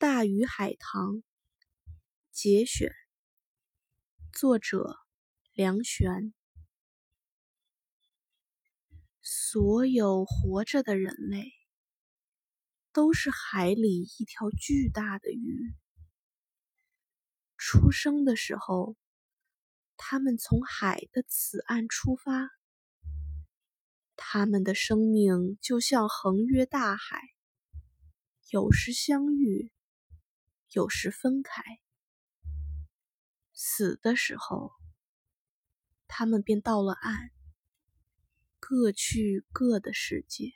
大鱼海棠节选，作者梁璇。所有活着的人类，都是海里一条巨大的鱼。出生的时候，他们从海的此岸出发，他们的生命就像横越大海，有时相遇。有时分开，死的时候，他们便到了岸，各去各的世界。